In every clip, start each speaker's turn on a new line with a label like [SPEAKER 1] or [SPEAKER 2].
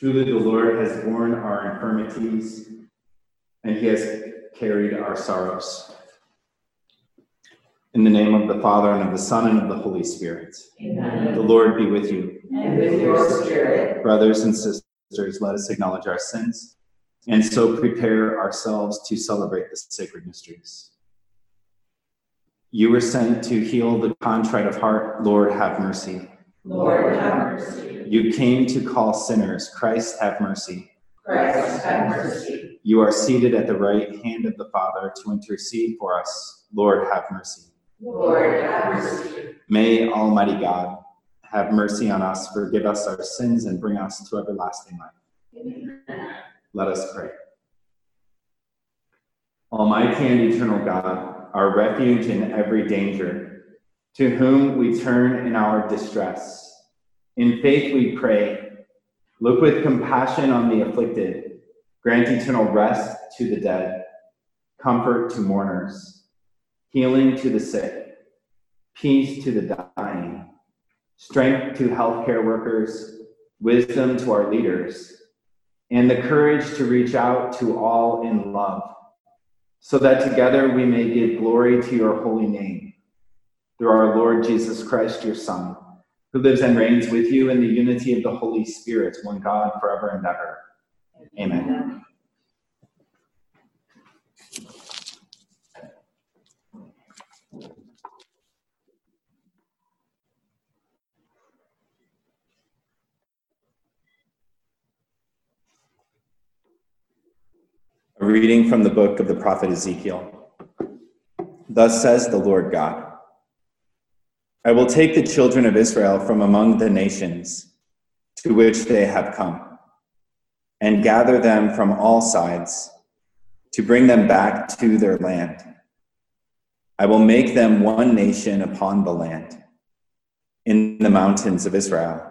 [SPEAKER 1] Truly, the Lord has borne our infirmities, and he has carried our sorrows. In the name of the Father, and of the Son, and of the Holy Spirit.
[SPEAKER 2] Amen.
[SPEAKER 1] The Lord be with you.
[SPEAKER 2] And with your spirit.
[SPEAKER 1] Brothers and sisters, let us acknowledge our sins and so prepare ourselves to celebrate the sacred mysteries. You were sent to heal the contrite of heart. Lord, have mercy.
[SPEAKER 2] Lord, have mercy.
[SPEAKER 1] You came to call sinners. Christ, have mercy.
[SPEAKER 2] Christ, have mercy.
[SPEAKER 1] You are seated at the right hand of the Father to intercede for us. Lord, have mercy.
[SPEAKER 2] Lord, have mercy.
[SPEAKER 1] May Almighty God have mercy on us, forgive us our sins, and bring us to everlasting life.
[SPEAKER 2] Amen.
[SPEAKER 1] Let us pray. Almighty and eternal God, our refuge in every danger, to whom we turn in our distress. In faith we pray, look with compassion on the afflicted, grant eternal rest to the dead, comfort to mourners, healing to the sick, peace to the dying, strength to healthcare workers, wisdom to our leaders. And the courage to reach out to all in love, so that together we may give glory to your holy name. Through our Lord Jesus Christ, your Son, who lives and reigns with you in the unity of the Holy Spirit, one God, forever and ever. Amen. A reading from the book of the prophet Ezekiel. Thus says the Lord God I will take the children of Israel from among the nations to which they have come, and gather them from all sides to bring them back to their land. I will make them one nation upon the land, in the mountains of Israel,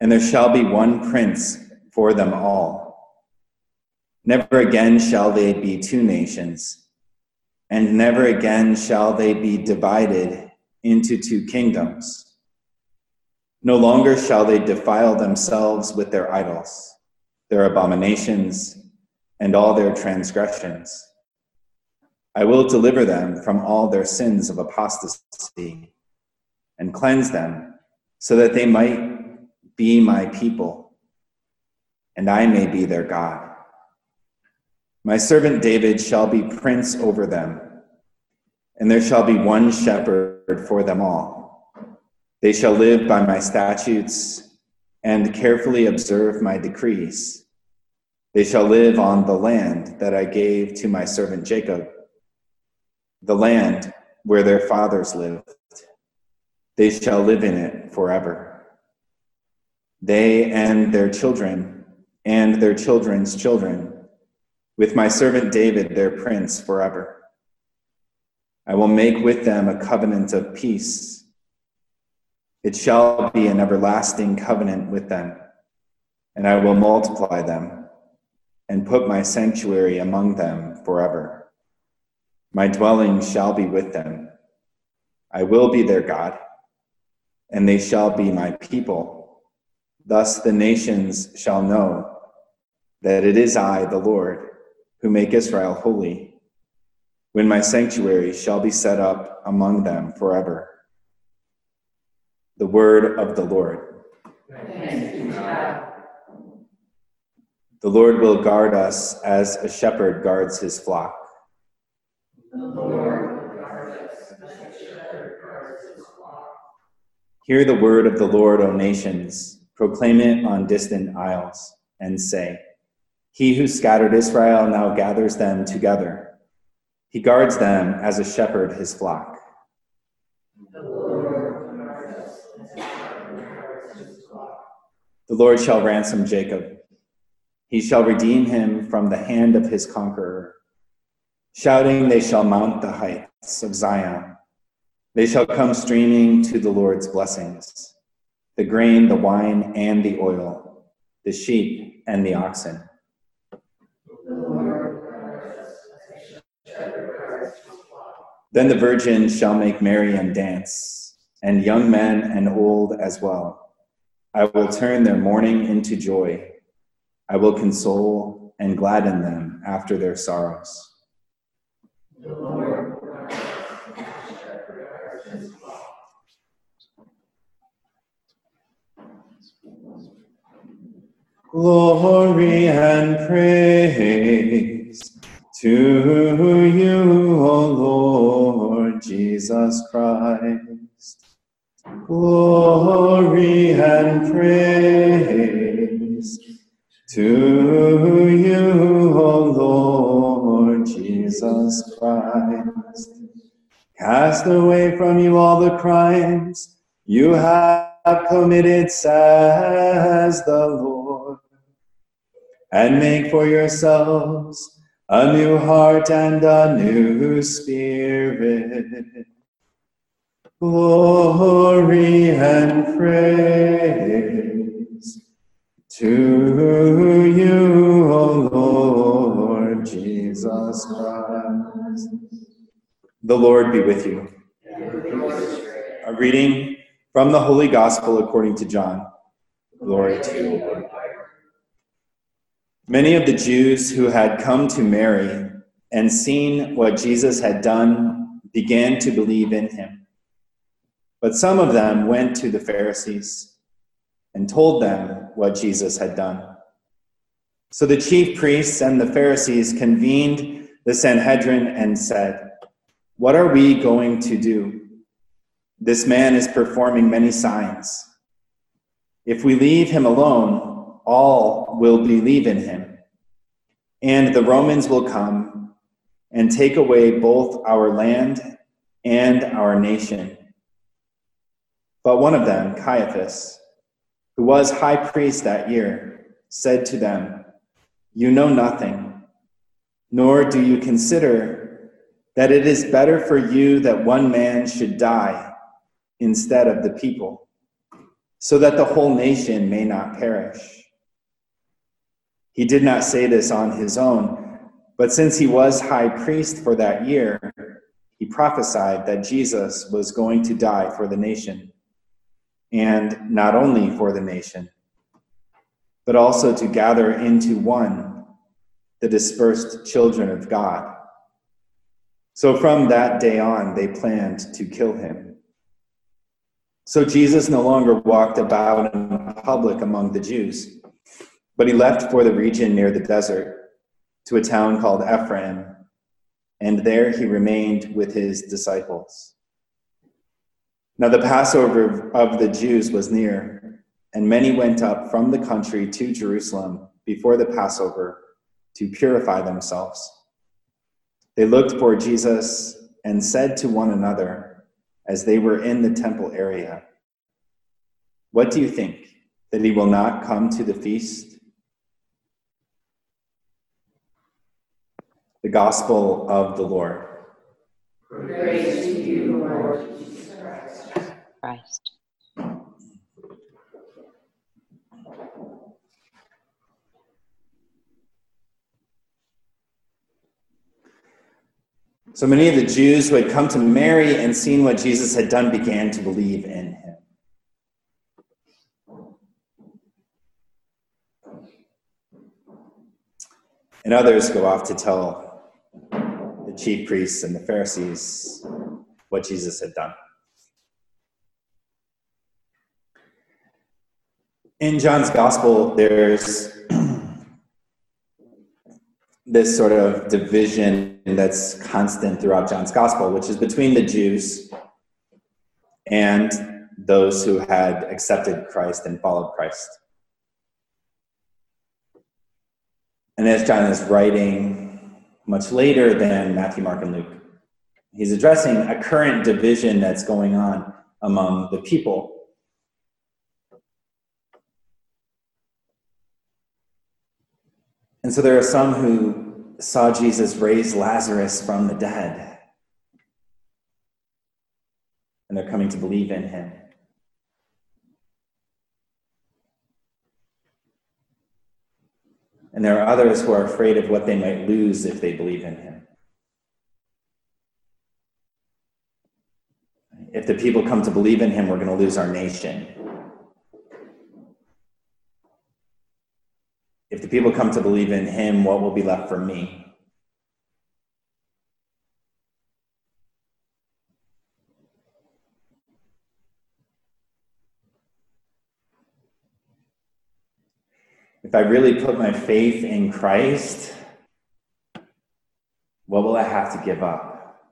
[SPEAKER 1] and there shall be one prince for them all. Never again shall they be two nations, and never again shall they be divided into two kingdoms. No longer shall they defile themselves with their idols, their abominations, and all their transgressions. I will deliver them from all their sins of apostasy and cleanse them so that they might be my people, and I may be their God. My servant David shall be prince over them, and there shall be one shepherd for them all. They shall live by my statutes and carefully observe my decrees. They shall live on the land that I gave to my servant Jacob, the land where their fathers lived. They shall live in it forever. They and their children and their children's children with my servant David, their prince, forever. I will make with them a covenant of peace. It shall be an everlasting covenant with them, and I will multiply them and put my sanctuary among them forever. My dwelling shall be with them. I will be their God, and they shall be my people. Thus the nations shall know that it is I, the Lord who make Israel holy, when my sanctuary shall be set up among them forever. The word of the Lord. The Lord will guard us as a shepherd guards his flock. Hear the word of the Lord, O nations. Proclaim it on distant isles, and say, he who scattered Israel now gathers them together. He guards them as a shepherd his flock. The Lord shall ransom Jacob. He shall redeem him from the hand of his conqueror. Shouting, they shall mount the heights of Zion. They shall come streaming to the Lord's blessings the grain, the wine, and the oil, the sheep and the oxen Then the virgins shall make merry and dance, and young men and old as well. I will turn their mourning into joy. I will console and gladden them after their sorrows. Glory and praise to you, O Lord Jesus Christ. Glory and praise to you, O Lord Jesus Christ. Cast away from you all the crimes you have committed, says the Lord, and make for yourselves a new heart and a new spirit. Glory and praise to you, O Lord Jesus Christ. The Lord be with you. A reading from the Holy Gospel according to John. Glory to you, Lord. Many of the Jews who had come to Mary and seen what Jesus had done began to believe in him. But some of them went to the Pharisees and told them what Jesus had done. So the chief priests and the Pharisees convened the Sanhedrin and said, What are we going to do? This man is performing many signs. If we leave him alone, all will believe in him. And the Romans will come and take away both our land and our nation. But one of them, Caiaphas, who was high priest that year, said to them, You know nothing, nor do you consider that it is better for you that one man should die instead of the people, so that the whole nation may not perish. He did not say this on his own, but since he was high priest for that year, he prophesied that Jesus was going to die for the nation, and not only for the nation, but also to gather into one the dispersed children of God. So from that day on, they planned to kill him. So Jesus no longer walked about in public among the Jews, but he left for the region near the desert to a town called Ephraim, and there he remained with his disciples. Now the Passover of the Jews was near, and many went up from the country to Jerusalem before the Passover to purify themselves. They looked for Jesus and said to one another as they were in the temple area, What do you think? That he will not come to the feast? The Gospel of the Lord.
[SPEAKER 2] Praise to you, Lord Jesus Christ.
[SPEAKER 3] Christ.
[SPEAKER 1] So many of the Jews who had come to Mary and seen what Jesus had done began to believe in him. And others go off to tell the chief priests and the Pharisees what Jesus had done. In John's gospel, there's this sort of division that's constant throughout John's gospel, which is between the Jews and those who had accepted Christ and followed Christ. And as John is writing much later than Matthew, Mark, and Luke, he's addressing a current division that's going on among the people. And so there are some who saw Jesus raise Lazarus from the dead. And they're coming to believe in him. And there are others who are afraid of what they might lose if they believe in him. If the people come to believe in him, we're going to lose our nation. If the people come to believe in him, what will be left for me? If I really put my faith in Christ, what will I have to give up?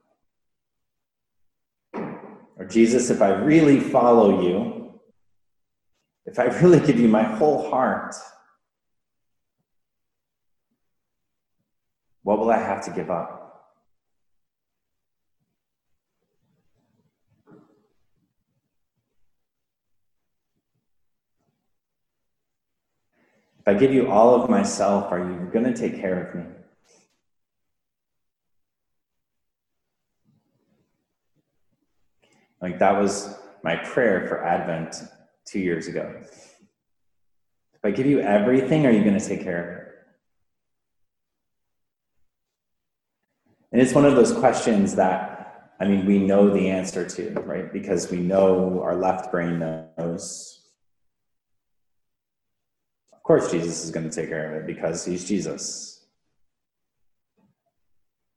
[SPEAKER 1] Or Jesus, if I really follow you, if I really give you my whole heart, what will I have to give up? If I give you all of myself, are you going to take care of me? Like that was my prayer for Advent two years ago. If I give you everything, are you going to take care of it? And it's one of those questions that, I mean, we know the answer to, right? Because we know our left brain knows of course, Jesus is going to take care of it because he's Jesus.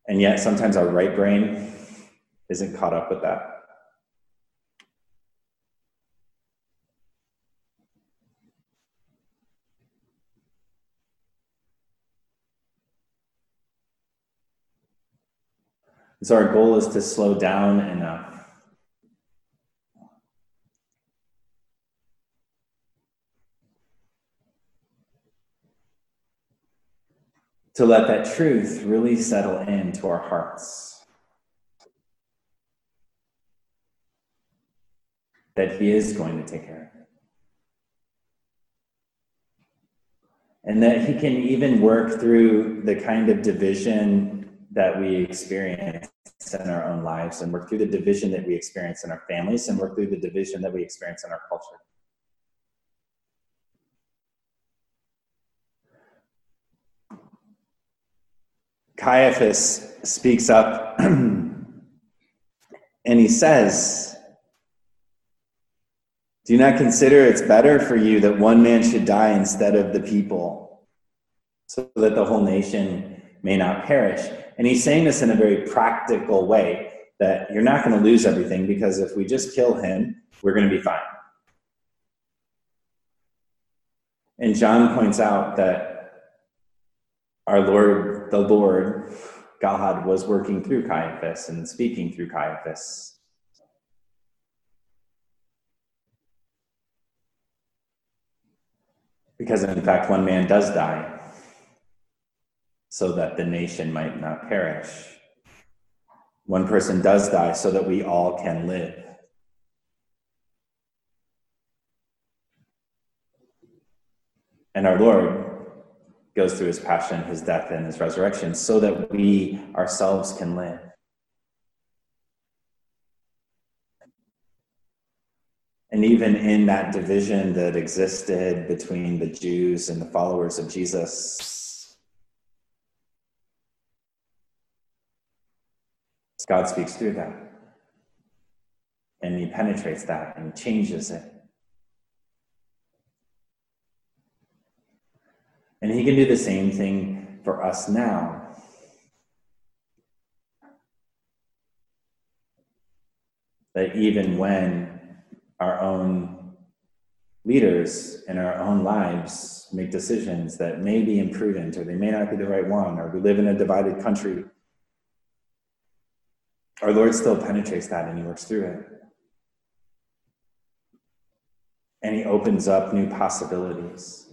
[SPEAKER 1] And yet, sometimes our right brain isn't caught up with that. so, our goal is to slow down enough to let that truth really settle into our hearts. That He is going to take care of it. And that He can even work through the kind of division that we experience in our own lives and work through the division that we experience in our families and work through the division that we experience in our culture. Caiaphas speaks up and he says, Do you not consider it's better for you that one man should die instead of the people, so that the whole nation may not perish. And he's saying this in a very practical way that you're not going to lose everything because if we just kill him, we're going to be fine. And John points out that our Lord, the Lord, God was working through Caiaphas and speaking through Caiaphas. Because in fact, one man does die so that the nation might not perish. One person does die so that we all can live. And our Lord goes through his passion, his death, and his resurrection so that we ourselves can live. And even in that division that existed between the Jews and the followers of Jesus, God speaks through that. And he penetrates that and changes it. And he can do the same thing for us now. That even when our own leaders in our own lives make decisions that may be imprudent or they may not be the right one, or we live in a divided country, our Lord still penetrates that and he works through it. And he opens up new possibilities.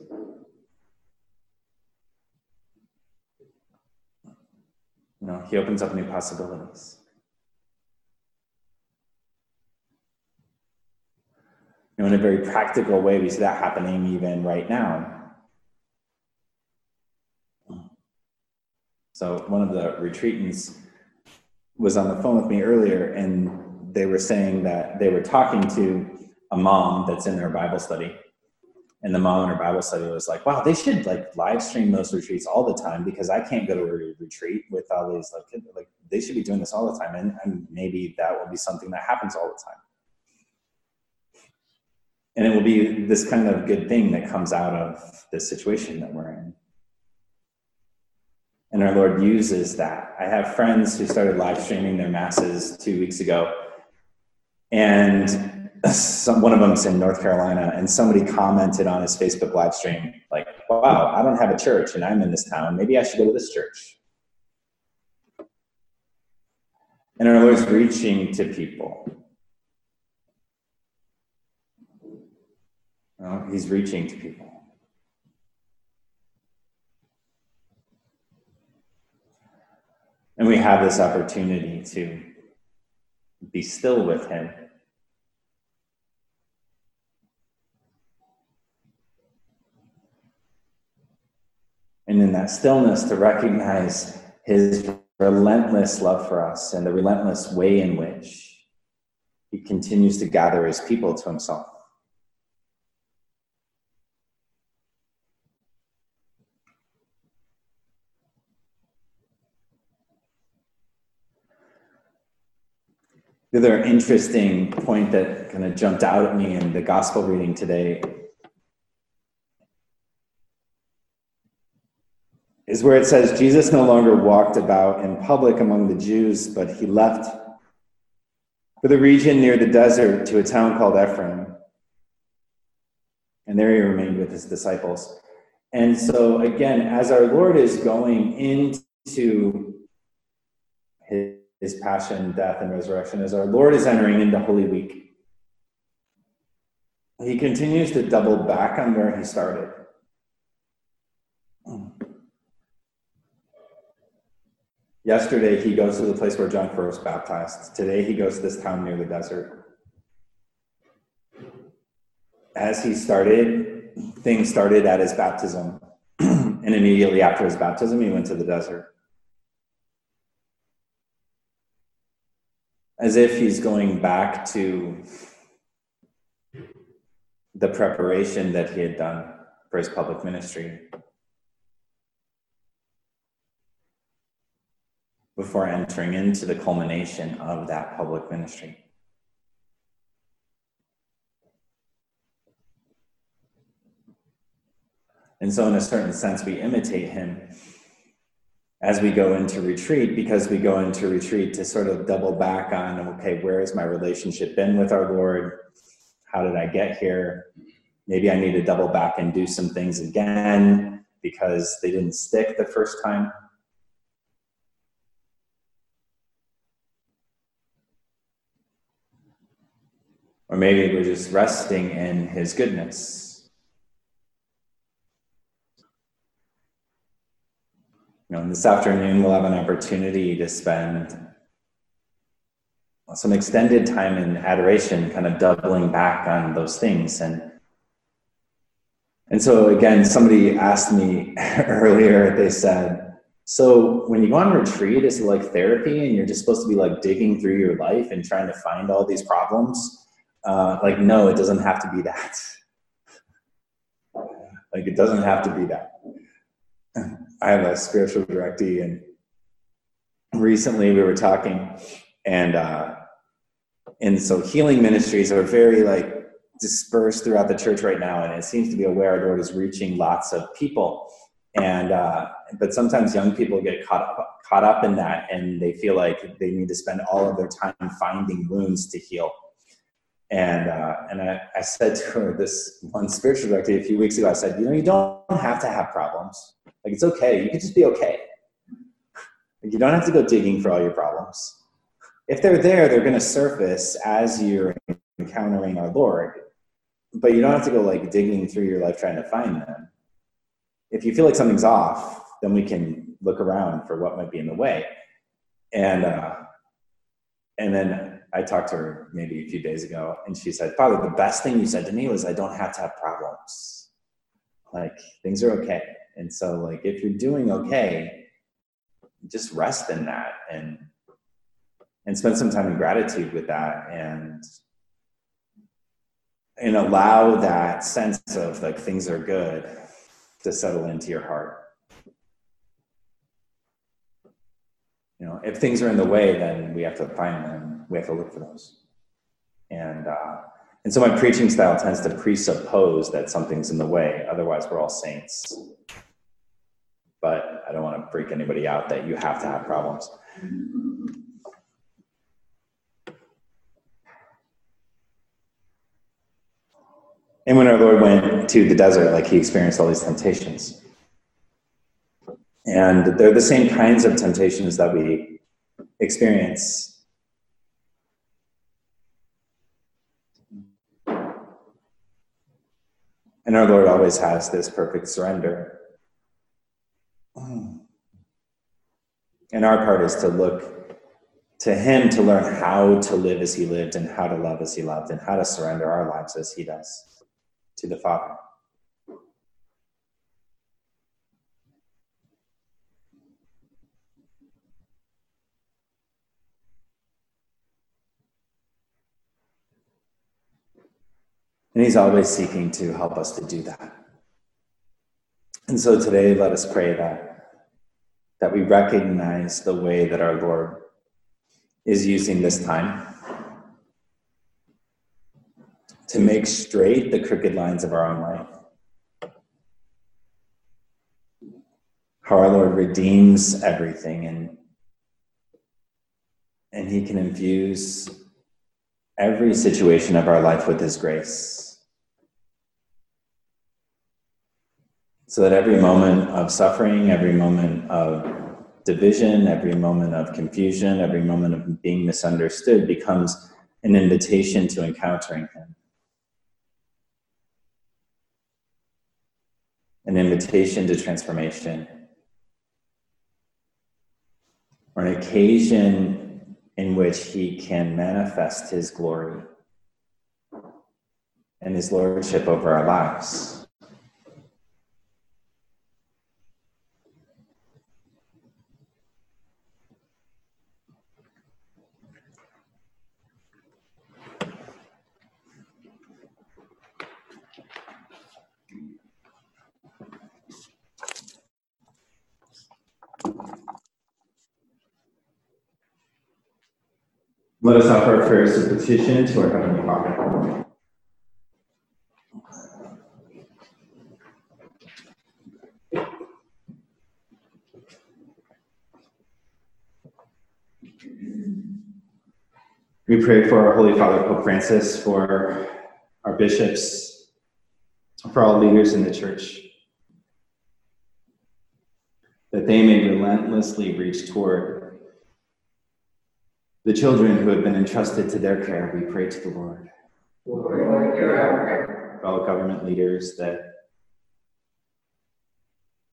[SPEAKER 1] You know, he opens up new possibilities. You know, in a very practical way, we see that happening even right now. So one of the retreatants was on the phone with me earlier, and they were saying that they were talking to a mom that's in their Bible study, and the mom in her Bible study was like, wow, they should like live stream those retreats all the time because I can't go to a retreat with all these like, like they should be doing this all the time. And, and maybe that will be something that happens all the time. And it will be this kind of good thing that comes out of this situation that we're in. And our Lord uses that. I have friends who started live streaming their masses two weeks ago. And some, one of them's in North Carolina, and somebody commented on his Facebook live stream, like, wow, I don't have a church and I'm in this town. Maybe I should go to this church. And our Lord's reaching to people. Well, he's reaching to people. And we have this opportunity to be still with him. And in that stillness, to recognize his relentless love for us and the relentless way in which he continues to gather his people to himself. The other interesting point that kind of jumped out at me in the gospel reading today is where it says Jesus no longer walked about in public among the Jews, but he left for the region near the desert to a town called Ephraim. And there he remained with his disciples. And so, again, as our Lord is going into his his passion, death, and resurrection as our Lord is entering into Holy Week. He continues to double back on where he started. Yesterday, he goes to the place where John first baptized. Today, he goes to this town near the desert. As he started, things started at his baptism. and immediately after his baptism, he went to the desert. as if he's going back to the preparation that he had done for his public ministry before entering into the culmination of that public ministry. And so, in a certain sense, we imitate him as we go into retreat because we go into retreat to sort of double back on okay where has my relationship been with our lord? How did i get here? Maybe i need to double back and do some things again because they didn't stick the first time or maybe we're just resting in his goodness You know, this afternoon we'll have an opportunity to spend some extended time in adoration, kind of doubling back on those things. And and so again, somebody asked me earlier, they said, so when you go on retreat, is it like therapy and you're just supposed to be like digging through your life and trying to find all these problems? Uh, like, no, it doesn't have to be that. like, it doesn't have to be that. I have a spiritual directee, and recently we were talking, and uh, and so healing ministries are very like dispersed throughout the church right now, and it seems to be aware the Lord is reaching lots of people, and uh, but sometimes young people get caught up, caught up in that, and they feel like they need to spend all of their time finding wounds to heal. And uh, and I, I said to her this one spiritual director a few weeks ago, I said, you know, you don't have to have problems like it's okay. You can just be okay. Like, you don't have to go digging for all your problems. If they're there, they're going to surface as you're encountering our Lord. But you don't have to go like digging through your life trying to find them. If you feel like something's off, then we can look around for what might be in the way. And uh, and then I talked to her maybe a few days ago, and she said, "Father, the best thing you said to me was I don't have to have problems. Like things are okay." And so, like, if you're doing okay, just rest in that and and spend some time in gratitude with that and and allow that sense of like things are good to settle into your heart. You know, if things are in the way, then we have to find them. We have to look for those. And uh, and so my preaching style tends to presuppose that something's in the way. Otherwise, we're all saints. but I don't want to freak anybody out that you have to have problems. And when our Lord went to the desert, like he experienced all these temptations. And they're the same kinds of temptations that we experience. And our Lord always has this perfect surrender. And our part is to look to Him to learn how to live as He lived and how to love as He loved and how to surrender our lives as He does to the Father. And He's always seeking to help us to do that. And so today, let us pray that, that we recognize the way that our Lord is using this time to make straight the crooked lines of our own life. How our Lord redeems everything and, and He can infuse every situation of our life with His grace. So that every moment of suffering, every moment of division, every moment of confusion, every moment of being misunderstood becomes an invitation to encountering Him. An invitation to transformation, or an occasion in which He can manifest His glory and His lordship over our lives. Let us offer our prayers of petition to our Heavenly Father. We pray for our Holy Father Pope Francis, for our bishops, for all leaders in the church, that they may relentlessly reach toward the children who have been entrusted to their care. We pray to the Lord.
[SPEAKER 2] Lord.
[SPEAKER 1] All government leaders, that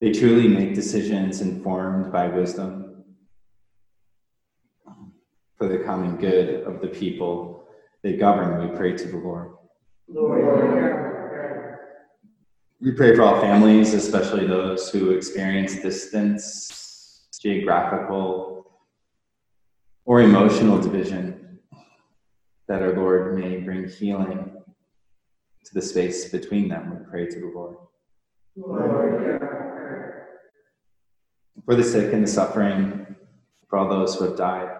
[SPEAKER 1] they truly make decisions informed by wisdom for the common good of the people they govern. We pray to the Lord.
[SPEAKER 2] Lord.
[SPEAKER 1] We pray for all families, especially those who experience distance, geographical, or emotional division, that our Lord may bring healing to the space between them. We pray to the Lord.
[SPEAKER 2] Lord, hear our prayer.
[SPEAKER 1] For the sick and the suffering, for all those who have died,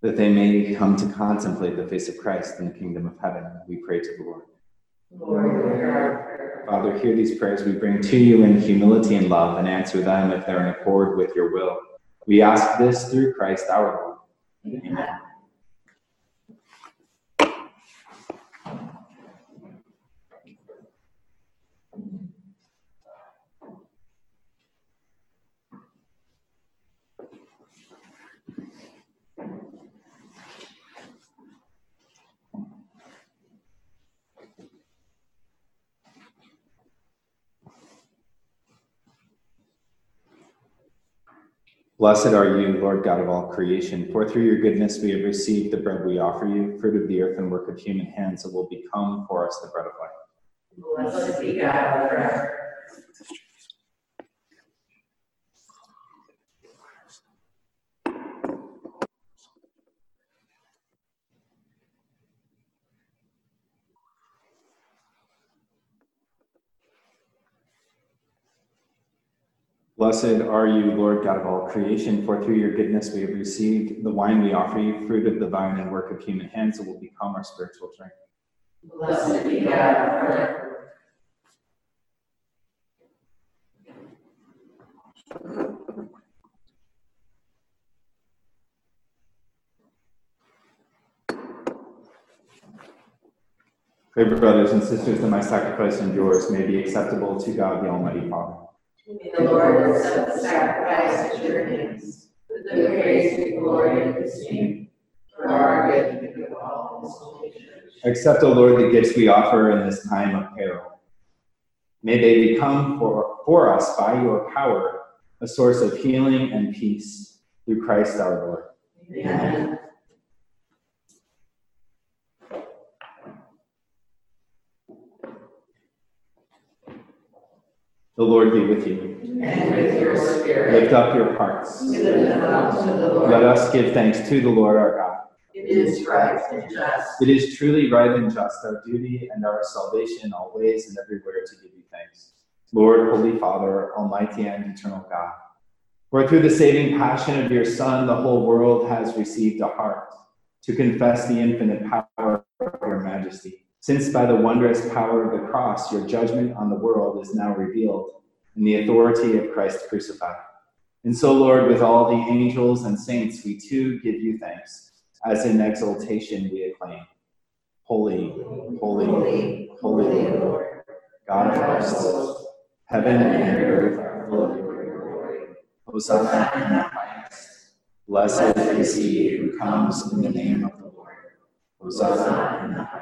[SPEAKER 1] that they may come to contemplate the face of Christ in the kingdom of heaven. We pray to the Lord.
[SPEAKER 2] Lord, hear our prayer.
[SPEAKER 1] Father, hear these prayers we bring to you in humility and love and answer them if they're in accord with your will. We ask this through Christ our Lord. Amen. Blessed are you, Lord God of all creation, for through your goodness we have received the bread we offer you, fruit of the earth and work of human hands, that will become for us the bread of life.
[SPEAKER 2] Blessed be God forever.
[SPEAKER 1] Blessed are you, Lord God of all creation, for through your goodness we have received the wine we offer you, fruit of the vine and work of human hands, that will become our spiritual drink.
[SPEAKER 2] Blessed be God forever.
[SPEAKER 1] Pray, brothers and sisters, that my sacrifice and yours may be acceptable to God the Almighty Father.
[SPEAKER 2] May the Lord accept the sacrifice at your hands, for the praise and glory of his name, for our good and the good of all his holy church.
[SPEAKER 1] Accept, O Lord, the gifts we offer in this time of peril. May they become for, for us by your power a source of healing and peace through Christ our Lord.
[SPEAKER 2] Amen.
[SPEAKER 1] The Lord be with you.
[SPEAKER 2] And with your spirit,
[SPEAKER 1] Lift up your hearts.
[SPEAKER 2] we lift them up to the
[SPEAKER 1] Let us give thanks to the Lord our God.
[SPEAKER 2] It is right and just.
[SPEAKER 1] It is truly right and just, our duty and our salvation, always and everywhere to give you thanks. Lord, Holy Father, Almighty and eternal God, for through the saving passion of your Son, the whole world has received a heart to confess the infinite power of your majesty. Since by the wondrous power of the cross, your judgment on the world is now revealed in the authority of Christ crucified. And so, Lord, with all the angels and saints, we too give you thanks as in exaltation we acclaim. Holy, holy, holy, Lord, God of hosts, heaven and earth are full of your glory. Hosanna in the highest. Blessed is he who comes in the name of the Lord. Hosanna in the highest.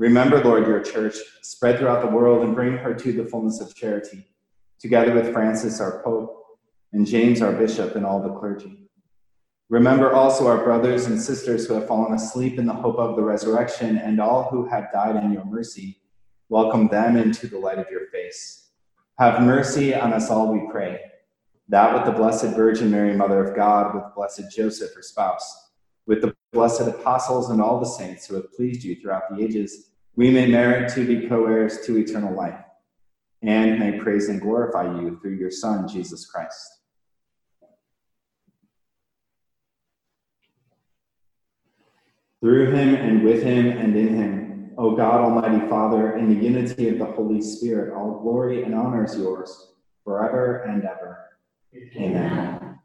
[SPEAKER 1] Remember, Lord, your church, spread throughout the world and bring her to the fullness of charity, together with Francis, our Pope, and James, our Bishop, and all the clergy. Remember also our brothers and sisters who have fallen asleep in the hope of the resurrection, and all who have died in your mercy. Welcome them into the light of your face. Have mercy on us all, we pray, that with the Blessed Virgin Mary, Mother of God, with blessed Joseph, her spouse, with the blessed apostles and all the saints who have pleased you throughout the ages, we may merit to be co heirs to eternal life, and may praise and glorify you through your Son, Jesus Christ. Through him and with him and in him, O God, Almighty Father, in the unity of the Holy Spirit, all glory and honor is yours forever and ever. Amen.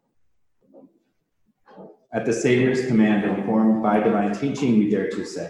[SPEAKER 1] At the Savior's command, informed by divine teaching, we dare to say,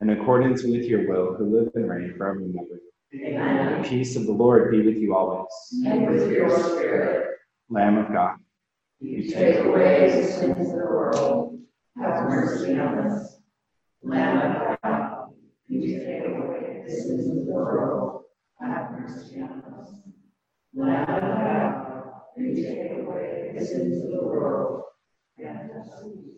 [SPEAKER 1] in accordance with your will, who live and reign forever and ever.
[SPEAKER 2] Amen.
[SPEAKER 1] The peace of the Lord be with you always.
[SPEAKER 2] And with your spirit,
[SPEAKER 1] Lamb of God,
[SPEAKER 2] you take away the sins of the world. Have mercy on us. Lamb of God, you take away the sins of the world. Have mercy on us. Lamb of God, you take away the sins of the world. Grant us peace.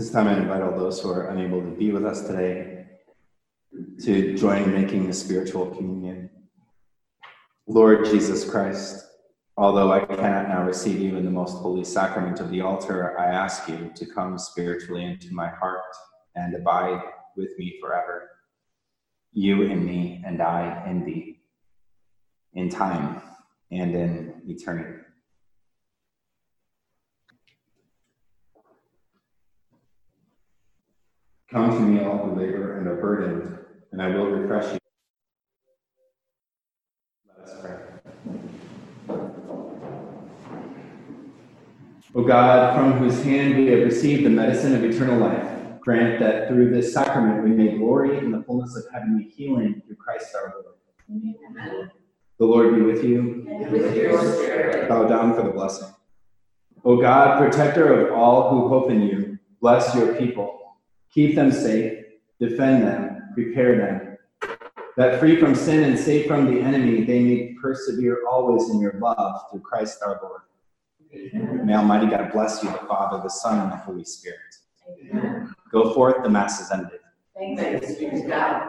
[SPEAKER 1] This time I invite all those who are unable to be with us today to join in making the spiritual communion. Lord Jesus Christ, although I cannot now receive you in the most holy sacrament of the altar, I ask you to come spiritually into my heart and abide with me forever. You in me and I in thee, in time and in eternity. Come to me, all who labor and are burdened, and I will refresh you. Let us pray. O God, from whose hand we have received the medicine of eternal life, grant that through this sacrament we may glory in the fullness of heavenly healing through Christ our Lord.
[SPEAKER 2] Amen.
[SPEAKER 1] The Lord be with you.
[SPEAKER 2] And with your spirit.
[SPEAKER 1] Bow down for the blessing. O God, protector of all who hope in you, bless your people. Keep them safe, defend them, prepare them, that free from sin and safe from the enemy, they may persevere always in your love through Christ our Lord. May Almighty God bless you, the Father, the Son, and the Holy Spirit.
[SPEAKER 2] Amen.
[SPEAKER 1] Go forth, the Mass is ended.
[SPEAKER 2] Thanks be to God.